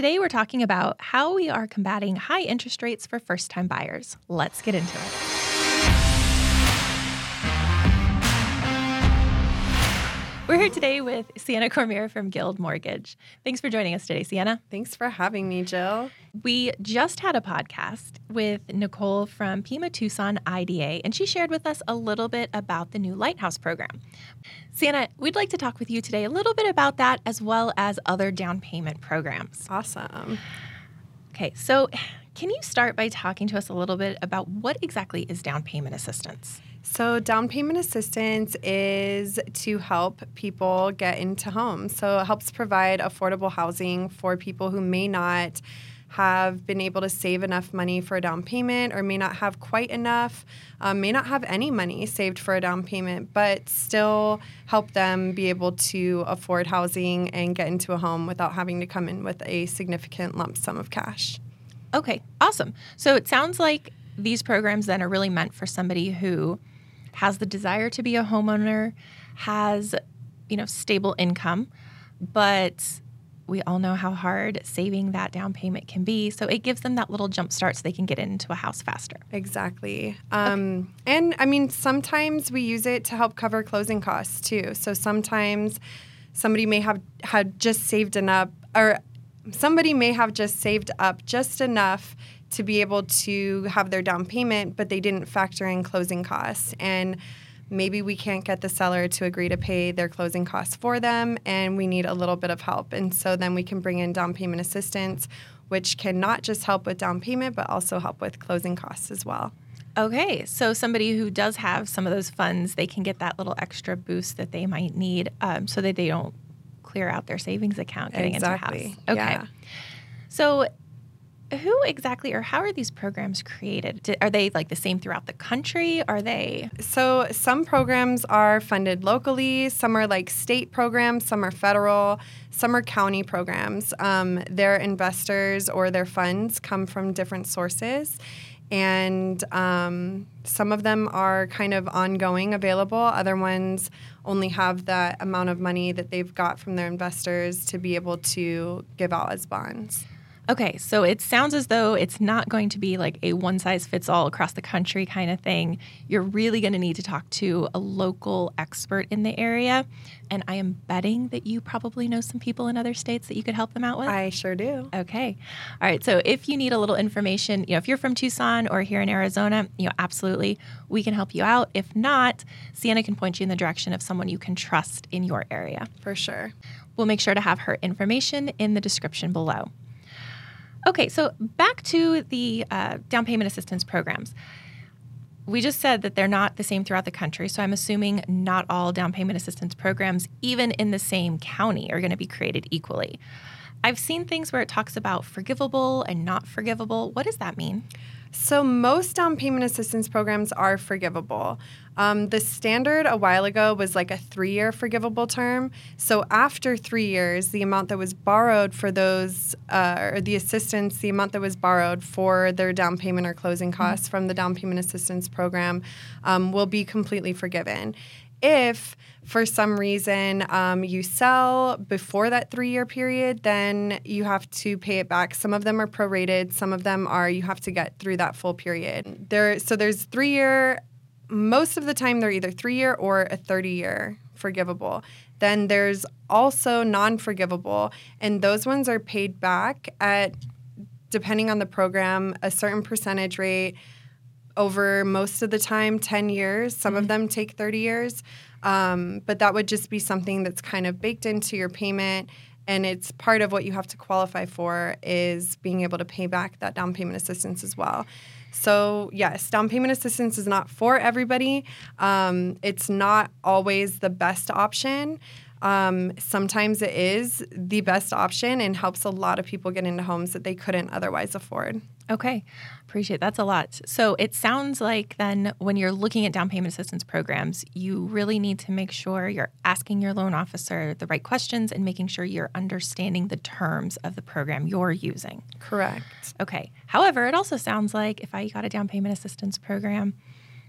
Today, we're talking about how we are combating high interest rates for first time buyers. Let's get into it. We're here today with Seanna Cormier from Guild Mortgage. Thanks for joining us today, Seanna. Thanks for having me, Jill. We just had a podcast with Nicole from Pima Tucson IDA, and she shared with us a little bit about the new Lighthouse program. Seanna, we'd like to talk with you today a little bit about that as well as other down payment programs. Awesome. Okay, so can you start by talking to us a little bit about what exactly is down payment assistance? So, down payment assistance is to help people get into homes. So, it helps provide affordable housing for people who may not have been able to save enough money for a down payment or may not have quite enough, um, may not have any money saved for a down payment, but still help them be able to afford housing and get into a home without having to come in with a significant lump sum of cash. Okay, awesome. So, it sounds like these programs then are really meant for somebody who has the desire to be a homeowner, has, you know, stable income, but we all know how hard saving that down payment can be. So it gives them that little jump start so they can get into a house faster. Exactly. Um, okay. And I mean, sometimes we use it to help cover closing costs too. So sometimes somebody may have had just saved enough, or somebody may have just saved up just enough to be able to have their down payment, but they didn't factor in closing costs. And maybe we can't get the seller to agree to pay their closing costs for them, and we need a little bit of help. And so then we can bring in down payment assistance, which can not just help with down payment, but also help with closing costs as well. Okay, so somebody who does have some of those funds, they can get that little extra boost that they might need um, so that they don't clear out their savings account getting exactly. into a house. Okay. Yeah. So who exactly or how are these programs created? Are they like the same throughout the country? Are they? So, some programs are funded locally, some are like state programs, some are federal, some are county programs. Um, their investors or their funds come from different sources. And um, some of them are kind of ongoing available. Other ones only have that amount of money that they've got from their investors to be able to give out as bonds. Okay, so it sounds as though it's not going to be like a one size fits all across the country kind of thing. You're really going to need to talk to a local expert in the area. And I am betting that you probably know some people in other states that you could help them out with. I sure do. Okay. All right. So if you need a little information, you know, if you're from Tucson or here in Arizona, you know, absolutely, we can help you out. If not, Seanna can point you in the direction of someone you can trust in your area. For sure. We'll make sure to have her information in the description below. Okay, so back to the uh, down payment assistance programs. We just said that they're not the same throughout the country, so I'm assuming not all down payment assistance programs, even in the same county, are going to be created equally. I've seen things where it talks about forgivable and not forgivable. What does that mean? So, most down payment assistance programs are forgivable. Um, the standard a while ago was like a three year forgivable term. So, after three years, the amount that was borrowed for those, uh, or the assistance, the amount that was borrowed for their down payment or closing costs mm-hmm. from the down payment assistance program um, will be completely forgiven. If for some reason um, you sell before that three year period, then you have to pay it back. Some of them are prorated, some of them are you have to get through that full period. There, so there's three year. Most of the time, they're either three year or a 30 year forgivable. Then there's also non forgivable, and those ones are paid back at, depending on the program, a certain percentage rate over most of the time 10 years. Some mm-hmm. of them take 30 years. Um, but that would just be something that's kind of baked into your payment. And it's part of what you have to qualify for is being able to pay back that down payment assistance as well. So, yes, down payment assistance is not for everybody. Um, it's not always the best option. Um, sometimes it is the best option and helps a lot of people get into homes that they couldn't otherwise afford. Okay, appreciate that's a lot. So it sounds like then when you're looking at down payment assistance programs, you really need to make sure you're asking your loan officer the right questions and making sure you're understanding the terms of the program you're using. Correct. Okay. However, it also sounds like if I got a down payment assistance program,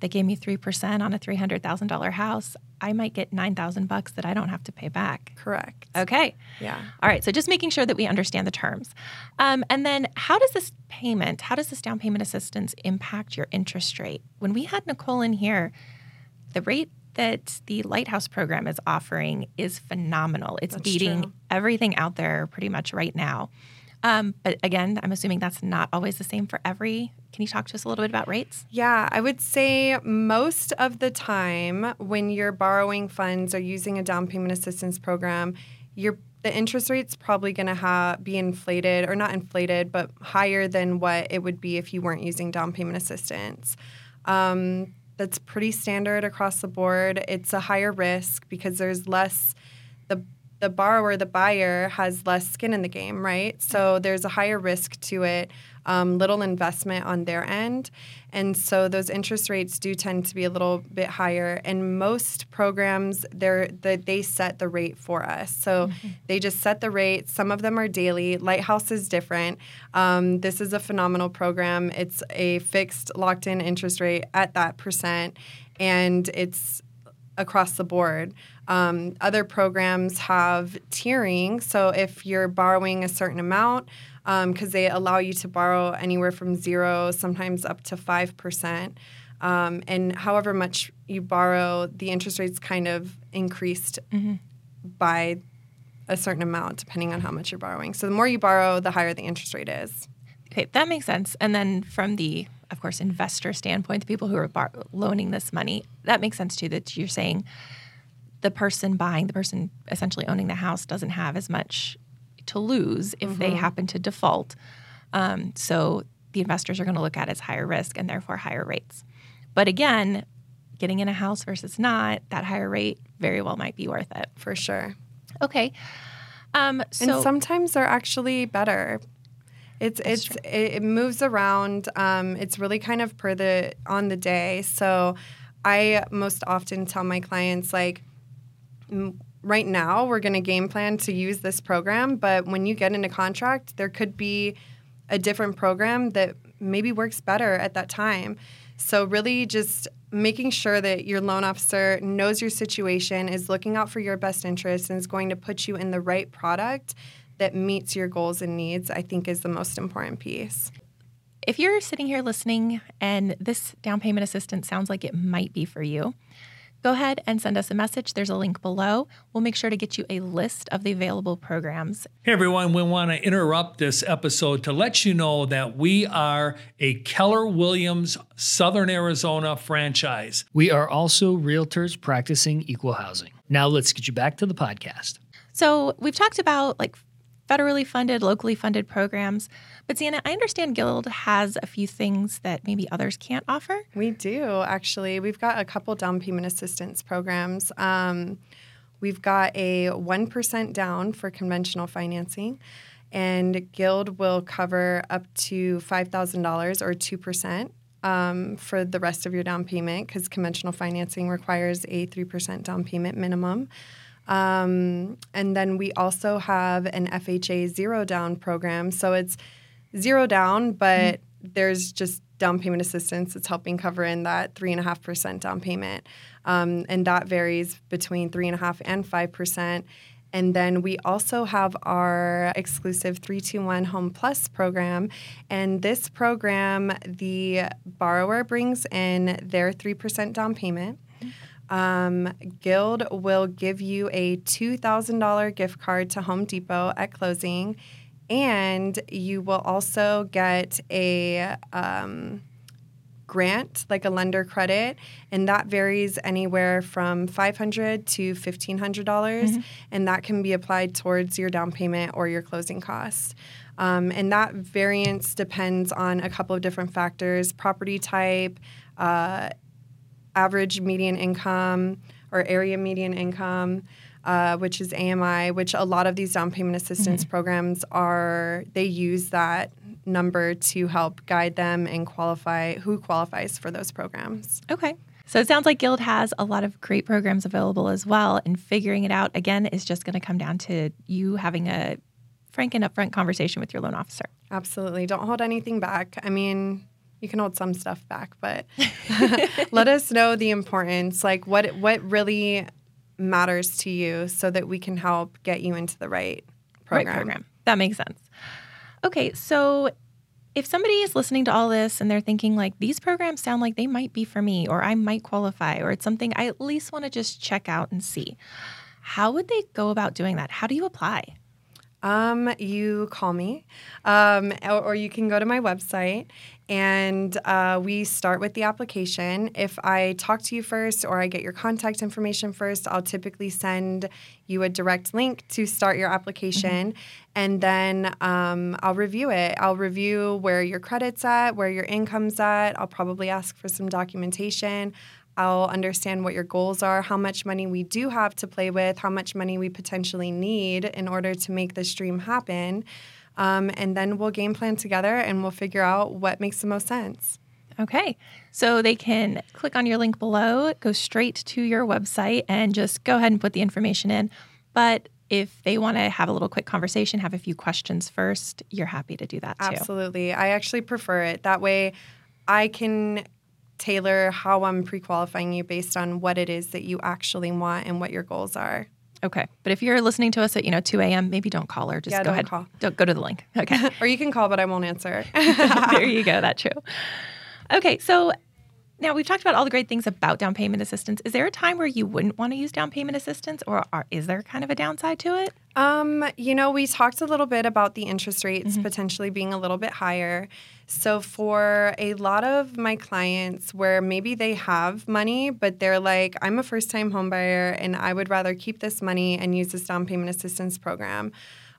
they gave me 3% on a $300,000 house, I might get 9,000 bucks that I don't have to pay back. Correct. Okay. Yeah. All right. So just making sure that we understand the terms. Um, and then how does this payment, how does this down payment assistance impact your interest rate? When we had Nicole in here, the rate that the Lighthouse program is offering is phenomenal. It's That's beating true. everything out there pretty much right now. Um, but again, I'm assuming that's not always the same for every. Can you talk to us a little bit about rates? Yeah, I would say most of the time when you're borrowing funds or using a down payment assistance program, your the interest rate's probably going to ha- be inflated or not inflated, but higher than what it would be if you weren't using down payment assistance. Um, that's pretty standard across the board. It's a higher risk because there's less the the borrower, the buyer, has less skin in the game, right? So there's a higher risk to it, um, little investment on their end. And so those interest rates do tend to be a little bit higher. And most programs, they're, the, they set the rate for us. So they just set the rate. Some of them are daily. Lighthouse is different. Um, this is a phenomenal program. It's a fixed, locked in interest rate at that percent. And it's across the board. Um, other programs have tiering. So if you're borrowing a certain amount, because they allow you to borrow anywhere from zero, sometimes up to 5%. Um, and however much you borrow, the interest rate's kind of increased by a certain amount, depending on how much you're borrowing. So the more you borrow, the higher the interest rate is. Okay, that makes sense. And then from the, of course, investor standpoint, the people who are bar- loaning this money, that makes sense too. That you're saying the person buying, the person essentially owning the house, doesn't have as much to lose if they happen to default. Um, so the investors are going to look at it as higher risk and therefore higher rates. But again, getting in a house versus not, that higher rate very well might be worth it. For sure. Okay. Um, so and sometimes they're actually better. It's it's it, it moves around. Um, it's really kind of per the on the day. So I most often tell my clients like m- right now we're going to game plan to use this program, but when you get into contract, there could be a different program that maybe works better at that time. So really just making sure that your loan officer knows your situation, is looking out for your best interest and is going to put you in the right product that meets your goals and needs, I think is the most important piece. if you're sitting here listening and this down payment assistance sounds like it might be for you, go ahead and send us a message. There's a link below. We'll make sure to get you a list of the available programs. Hey everyone, we want to interrupt this episode to let you know that we are a Keller Williams Southern Arizona franchise. We are also realtors practicing equal housing. Now let's get you back to the podcast. So we've talked about like federally funded, locally funded programs. But Seanna, I understand Guild has a few things that maybe others can't offer. We do actually. We've got a couple down payment assistance programs. Um, we've got a 1% down for conventional financing, and Guild will cover up to $5,000 or 2%. Um, for the rest of your down payment, because conventional financing requires a 3% down payment minimum. Um, and then we also have an FHA zero down program. So it's zero down, but there's just down payment assistance. It's helping cover in that three and a half percent down payment, um, and that varies between three and a half and five percent. And then we also have our exclusive 321 Home Plus program. And this program, the borrower brings in their 3% down payment. Um, Guild will give you a $2,000 gift card to Home Depot at closing, and you will also get a um, grant, like a lender credit, and that varies anywhere from $500 to $1,500, dollars. And that can be applied towards your down payment or your closing costs. Um, and that variance depends on a couple of different factors property type, uh, average median income or area median income, uh, which is AMI, which a lot of these down payment assistance programs are, they use that number to help guide them and qualify who qualifies for those programs. Okay. So it sounds like Guild has a lot of great programs available as well. And figuring it out, again, is just going to come down to you having a frank and upfront conversation with your loan officer. Absolutely. Don't hold anything back. I mean, you can hold some stuff back, but let us know the importance, like what what really matters to you, so that we can help get you into the right program. Right program. That makes sense. Okay, so if somebody is listening to all this and they're thinking like these programs sound like they might be for me or I might qualify or it's something I at least want to just check out and see. How would they go about doing that? How do you apply? Um, you call me, um, or, or, you can go to my website and uh, we start with the application. If I talk to you first or I get your contact information first, I'll typically send you a direct link to start your application. Mm-hmm. And then um, I'll review it. I'll review where your credit's at, where your income's at. I'll probably ask for some documentation. I'll understand what your goals are, how much money we do have to play with, how much money we potentially need in order to make this dream happen. Um, and then we'll game plan together and we'll figure out what makes the most sense. Okay. So they can click on your link below, go straight to your website, and just go ahead and put the information in. But if they want to have a little quick conversation, have a few questions first, you're happy to do that too. Absolutely. I actually prefer it. That way I can tailor how I'm pre qualifying you based on what it is that you actually want and what your goals are. Okay. But if you're listening to us at, you know, 2 a.m., maybe don't call her. Just yeah, go ahead. Call. Don't go to the link. Okay. or you can call, but I won't answer. there you go. That's true. Okay. So now we've talked about all the great things about down payment assistance. Is there a time where you wouldn't want to use down payment assistance or are, is there kind of a downside to it? Um, you know, we talked a little bit about the interest rates mm-hmm. potentially being a little bit higher. So, for a lot of my clients where maybe they have money, but they're like, I'm a first time homebuyer and I would rather keep this money and use this down payment assistance program.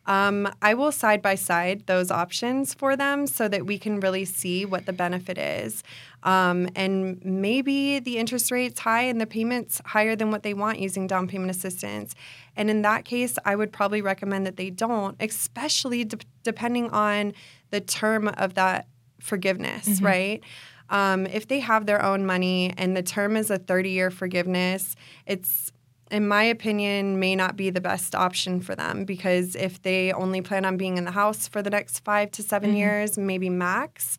Um, I will side by side those options for them so that we can really see what the benefit is. Um, and maybe the interest rate's high and the payments higher than what they want using down payment assistance. And in that case, I would probably recommend that they don't, especially de- depending on the term of that forgiveness, mm-hmm. right? Um, if they have their own money and the term is a 30 year forgiveness, it's in my opinion, may not be the best option for them because if they only plan on being in the house for the next five to 7 mm-hmm. years, maybe max,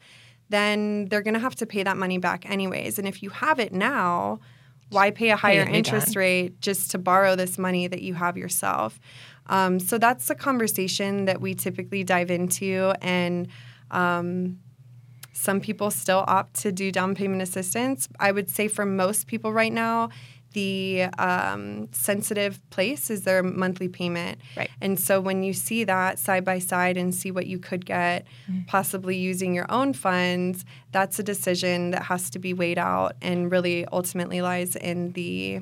then they're going to have to pay that money back anyways. And if you have it now, why pay a higher pay interest done. rate just to borrow this money that you have yourself? Um, so that's a conversation that we typically dive into and. Um, some people still opt to do down payment assistance. I would say for most people right now, the um, sensitive place is their monthly payment. Right. And so when you see that side by side and see what you could get, mm-hmm. possibly using your own funds, that's a decision that has to be weighed out and really ultimately lies in the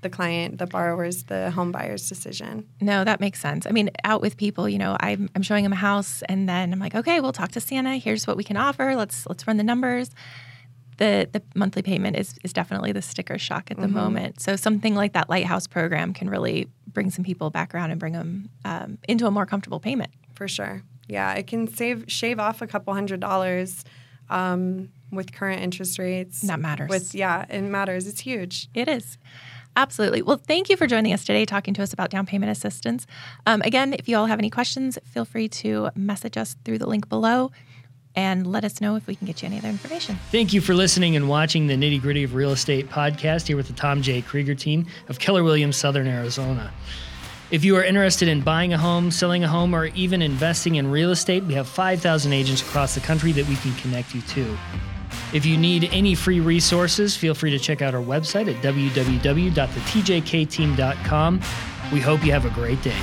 the client, the borrower's, the home buyer's decision. No, that makes sense. I mean, out with people, you know, I'm, I'm showing them a house and then I'm like, okay, we'll talk to Santa. Here's what we can offer. Let's let's run the numbers. The the monthly payment is is definitely the sticker shock at the mm-hmm. moment. So something like that lighthouse program can really bring some people back around and bring them um, into a more comfortable payment. For sure. Yeah, it can save shave off a couple hundred dollars. Um, with current interest rates. That matters. With yeah, it matters. It's huge. It is. Absolutely. Well, thank you for joining us today, talking to us about down payment assistance. Um, again, if you all have any questions, feel free to message us through the link below and let us know if we can get you any other information. Thank you for listening and watching the Nitty Gritty of Real Estate podcast here with the Tom J. Krieger team of Keller Williams, Southern Arizona. If you are interested in buying a home, selling a home, or even investing in real estate, we have 5,000 agents across the country that we can connect you to. If you need any free resources, feel free to check out our website at www.thetjkteam.com. We hope you have a great day.